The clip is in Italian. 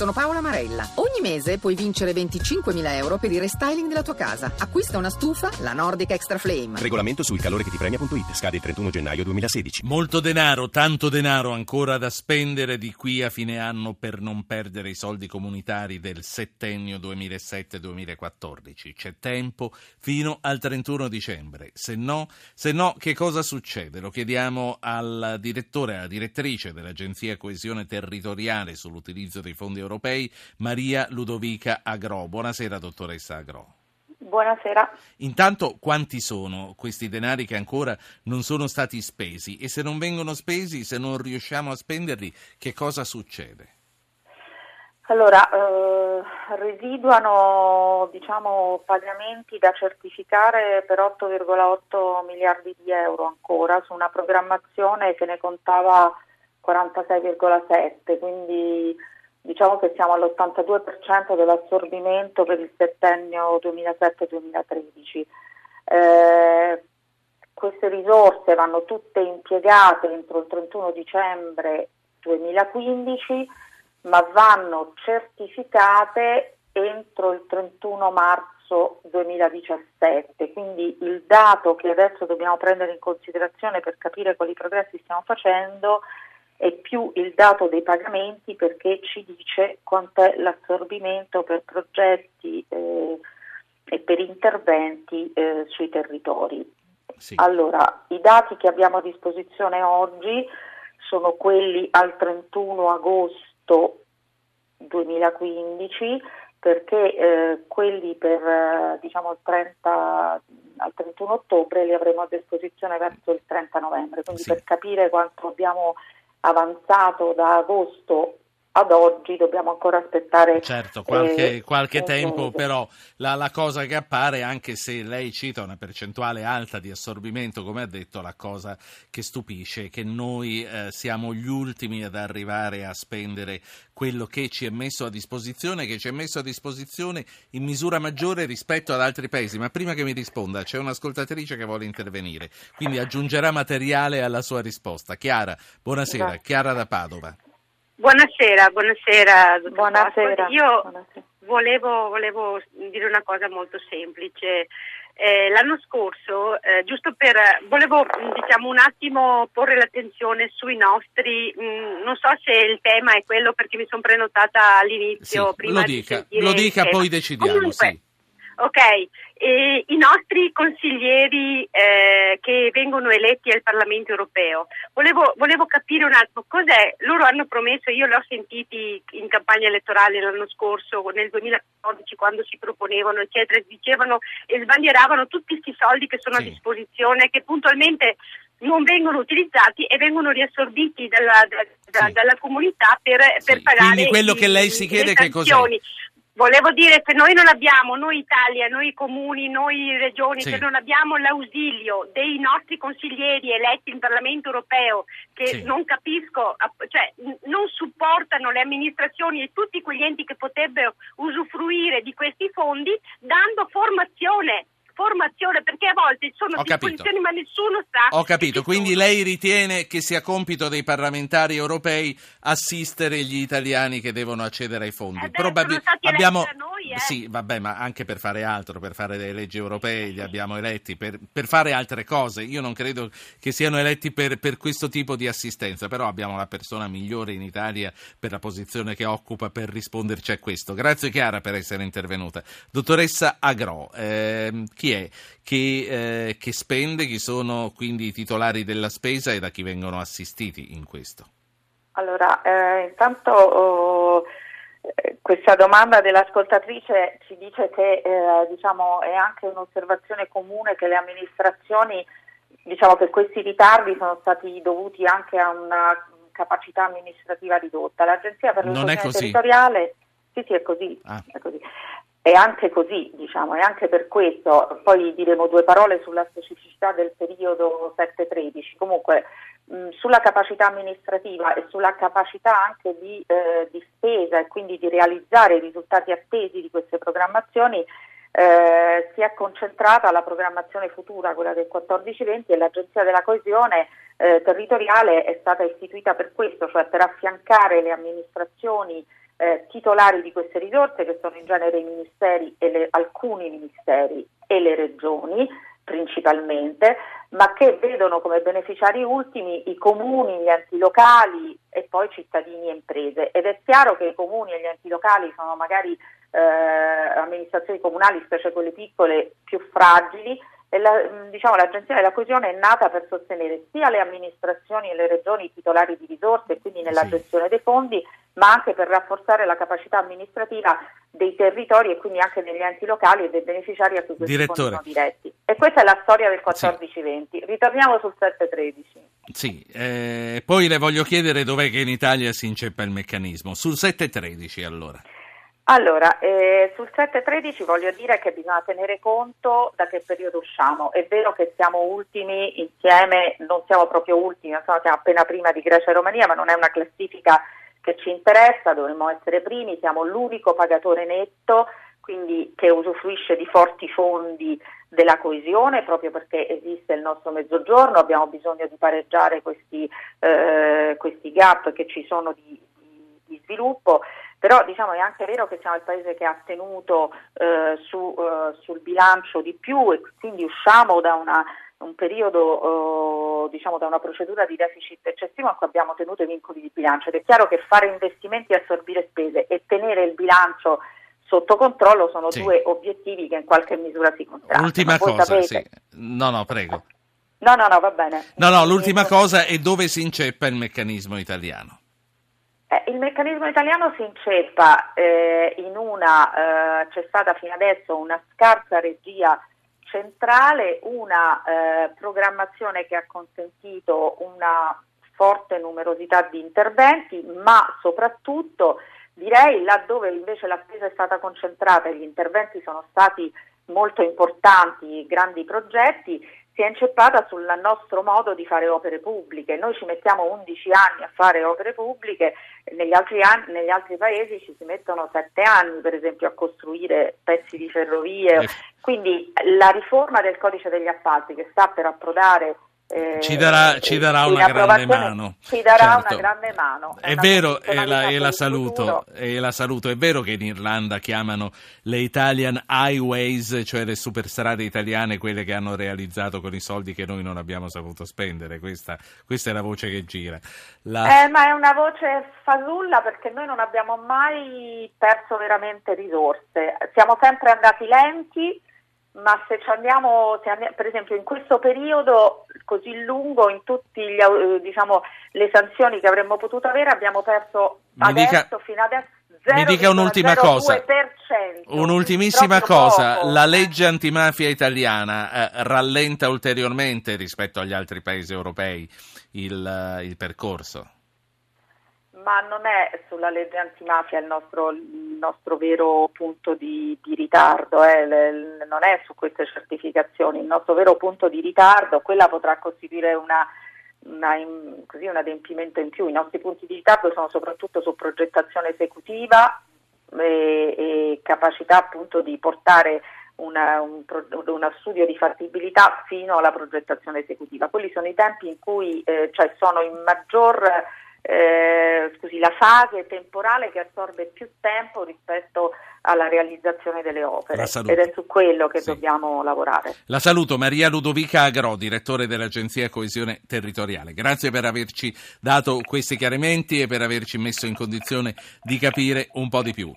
Sono Paola Marella. Ogni mese puoi vincere 25.000 euro per il restyling della tua casa. Acquista una stufa, la Nordic Extra Flame. Regolamento sul calore che ti premia.it. Scade il 31 gennaio 2016. Molto denaro, tanto denaro ancora da spendere di qui a fine anno per non perdere i soldi comunitari del settennio 2007-2014. C'è tempo fino al 31 dicembre. Se no, se no, che cosa succede? Lo chiediamo al direttore, alla direttrice dell'Agenzia Coesione Territoriale sull'utilizzo dei fondi europei, Maria Ludovica Agro. Buonasera, dottoressa Agro. Buonasera. Intanto quanti sono questi denari che ancora non sono stati spesi e se non vengono spesi, se non riusciamo a spenderli, che cosa succede? Allora, eh, residuano diciamo, pagamenti da certificare per 8,8 miliardi di euro ancora su una programmazione che ne contava 46,7, quindi diciamo che siamo all'82% dell'assorbimento per il settennio 2007-2013. Eh, queste risorse vanno tutte impiegate entro il 31 dicembre 2015, ma vanno certificate entro il 31 marzo 2017. Quindi il dato che adesso dobbiamo prendere in considerazione per capire quali progressi stiamo facendo è più il dato dei pagamenti perché ci dice quant'è l'assorbimento per progetti eh, e per interventi eh, sui territori. Sì. Allora, i dati che abbiamo a disposizione oggi sono quelli al 31 agosto 2015 perché eh, quelli per eh, diciamo, il 30, al 31 ottobre li avremo a disposizione verso il 30 novembre, quindi sì. per capire quanto abbiamo avanzato da agosto ad oggi dobbiamo ancora aspettare certo qualche, eh, qualche tempo mese. però la, la, cosa che appare anche se lei cita una percentuale alta di assorbimento come ha detto la cosa che stupisce è che noi eh, siamo gli ultimi ad arrivare a spendere quello che ci è messo a disposizione che ci è messo a disposizione in misura maggiore rispetto ad altri paesi. Ma prima che mi risponda c'è un'ascoltatrice che vuole intervenire quindi aggiungerà materiale alla sua risposta. Chiara buonasera. Chiara da Padova Buonasera, buonasera. Buonasera. Io buonasera. Volevo, volevo, dire una cosa molto semplice. Eh, l'anno scorso, eh, giusto per, volevo diciamo, un attimo porre l'attenzione sui nostri, mh, mm, non so se il tema è quello perché mi sono prenotata all'inizio. Sì, prima lo dica, lo dica poi decidiamo. Comunque, sì. Ok, e I nostri consiglieri eh, che vengono eletti al Parlamento europeo, volevo, volevo, capire un attimo cos'è, loro hanno promesso, io li ho sentiti in campagna elettorale l'anno scorso, nel 2014 quando si proponevano eccetera, dicevano e sbandieravano tutti questi soldi che sono sì. a disposizione, che puntualmente non vengono utilizzati e vengono riassorbiti dalla, da, sì. dalla comunità per, sì. per pagare Quindi quello che lei si chiede che cos'è? Volevo dire, se noi non abbiamo, noi Italia, noi comuni, noi regioni, sì. se non abbiamo l'ausilio dei nostri consiglieri eletti in Parlamento europeo, che sì. non capisco, cioè non supportano le amministrazioni e tutti quegli enti che potrebbero usufruire di questi fondi, dando formazione formazione perché a volte sono Ho disposizioni capito. ma nessuno sa. Ho capito, quindi lei ritiene che sia compito dei parlamentari europei assistere gli italiani che devono accedere ai fondi? Eh Probabil- abbiamo noi, eh. Sì, vabbè, ma anche per fare altro, per fare delle leggi europee li abbiamo eletti, per, per fare altre cose. Io non credo che siano eletti per, per questo tipo di assistenza, però abbiamo la persona migliore in Italia per la posizione che occupa per risponderci a questo. Grazie Chiara per essere intervenuta. Dottoressa Agro, eh, chi è che, eh, che spende, chi sono quindi i titolari della spesa e da chi vengono assistiti in questo? Allora, eh, intanto oh, questa domanda dell'ascoltatrice ci dice che eh, diciamo, è anche un'osservazione comune che le amministrazioni, diciamo che questi ritardi sono stati dovuti anche a una capacità amministrativa ridotta. L'Agenzia per la territoriale, sì sì è così, ah. è così. È anche così, diciamo, è anche per questo, poi diremo due parole sulla specificità del periodo 7-13, comunque sulla capacità amministrativa e sulla capacità anche di, eh, di, spesa e quindi di realizzare i risultati attesi di queste programmazioni eh, si è concentrata la programmazione futura, quella del 14-20 e l'Agenzia della Coesione eh, territoriale è stata istituita per questo, cioè per affiancare le amministrazioni eh, titolari di queste risorse che sono in genere i ministeri e le, alcuni ministeri e le regioni principalmente, ma che vedono come beneficiari ultimi i comuni, gli enti locali e poi cittadini e imprese. Ed è chiaro che i comuni e gli enti locali sono magari eh, amministrazioni comunali, specie quelle piccole, più fragili la, diciamo, l'Agenzia della Coesione è nata per sostenere sia le amministrazioni e le regioni titolari di risorse, quindi nella sì. gestione dei fondi, ma anche per rafforzare la capacità amministrativa dei territori e quindi anche degli enti locali e dei beneficiari a cui questi Direttore. fondi sono diretti. E questa è la storia del 14-20. Sì. Ritorniamo sul 7-13. Sì, eh, poi le voglio chiedere dov'è che in Italia si inceppa il meccanismo. Sul 7-13 allora. Allora, eh, sul 7.13 voglio dire che bisogna tenere conto da che periodo usciamo. È vero che siamo ultimi insieme, non siamo proprio ultimi, siamo appena prima di Grecia e Romania, ma non è una classifica che ci interessa, dovremmo essere primi, siamo l'unico pagatore netto, quindi che usufruisce di forti fondi della coesione proprio perché esiste il nostro mezzogiorno, abbiamo bisogno di pareggiare questi, eh, questi gap che ci sono di, di, di sviluppo però diciamo, è anche vero che siamo il paese che ha tenuto eh, su, eh, sul bilancio di più e quindi usciamo da una, un periodo, eh, diciamo, da una procedura di deficit eccessivo in cui abbiamo tenuto i vincoli di bilancio ed è chiaro che fare investimenti e assorbire spese e tenere il bilancio sotto controllo sono sì. due obiettivi che in qualche misura si contrastano. Ultima cosa, sapete... sì. No, no, prego. No, no, no, va bene. No, no, l'ultima cosa è dove si inceppa il meccanismo italiano. Eh, il meccanismo italiano si inceppa eh, in una, eh, c'è stata fino adesso una scarsa regia centrale, una eh, programmazione che ha consentito una forte numerosità di interventi, ma soprattutto direi laddove invece la spesa è stata concentrata e gli interventi sono stati molto importanti, grandi progetti, si è inceppata sul nostro modo di fare opere pubbliche. Noi ci mettiamo 11 anni a fare opere pubbliche, negli altri, anni, negli altri paesi ci si mettono 7 anni per esempio a costruire pezzi di ferrovie. Quindi la riforma del codice degli appalti che sta per approdare eh, ci darà, ci darà una grande mano. Ci darà certo. una grande mano. È, è vero, e la, e, la saluto, e la saluto, è vero che in Irlanda chiamano le Italian Highways, cioè le superstrade italiane, quelle che hanno realizzato con i soldi che noi non abbiamo saputo spendere. Questa, questa è la voce che gira. La... Eh, ma è una voce fasulla perché noi non abbiamo mai perso veramente risorse. Siamo sempre andati lenti ma se ci andiamo, se andiamo, per esempio in questo periodo così lungo, in tutte eh, diciamo, le sanzioni che avremmo potuto avere, abbiamo perso mi adesso, dica, fino adesso 0, mi dica un'ultima cosa. Un'ultimissima cosa, poco. la legge antimafia italiana eh, rallenta ulteriormente rispetto agli altri paesi europei il, il percorso? Ma non è sulla legge antimafia il nostro, il nostro vero punto di, di ritardo, eh. le, non è su queste certificazioni, il nostro vero punto di ritardo, quella potrà costituire una, una, così, un adempimento in più, i nostri punti di ritardo sono soprattutto su progettazione esecutiva e, e capacità appunto di portare una, un, uno studio di fattibilità fino alla progettazione esecutiva. Quelli sono i tempi in cui eh, cioè sono in maggior eh, scusi, la fase temporale che assorbe più tempo rispetto alla realizzazione delle opere ed è su quello che sì. dobbiamo lavorare. La saluto Maria Ludovica Agro, direttore dell'Agenzia Coesione Territoriale. Grazie per averci dato questi chiarimenti e per averci messo in condizione di capire un po' di più.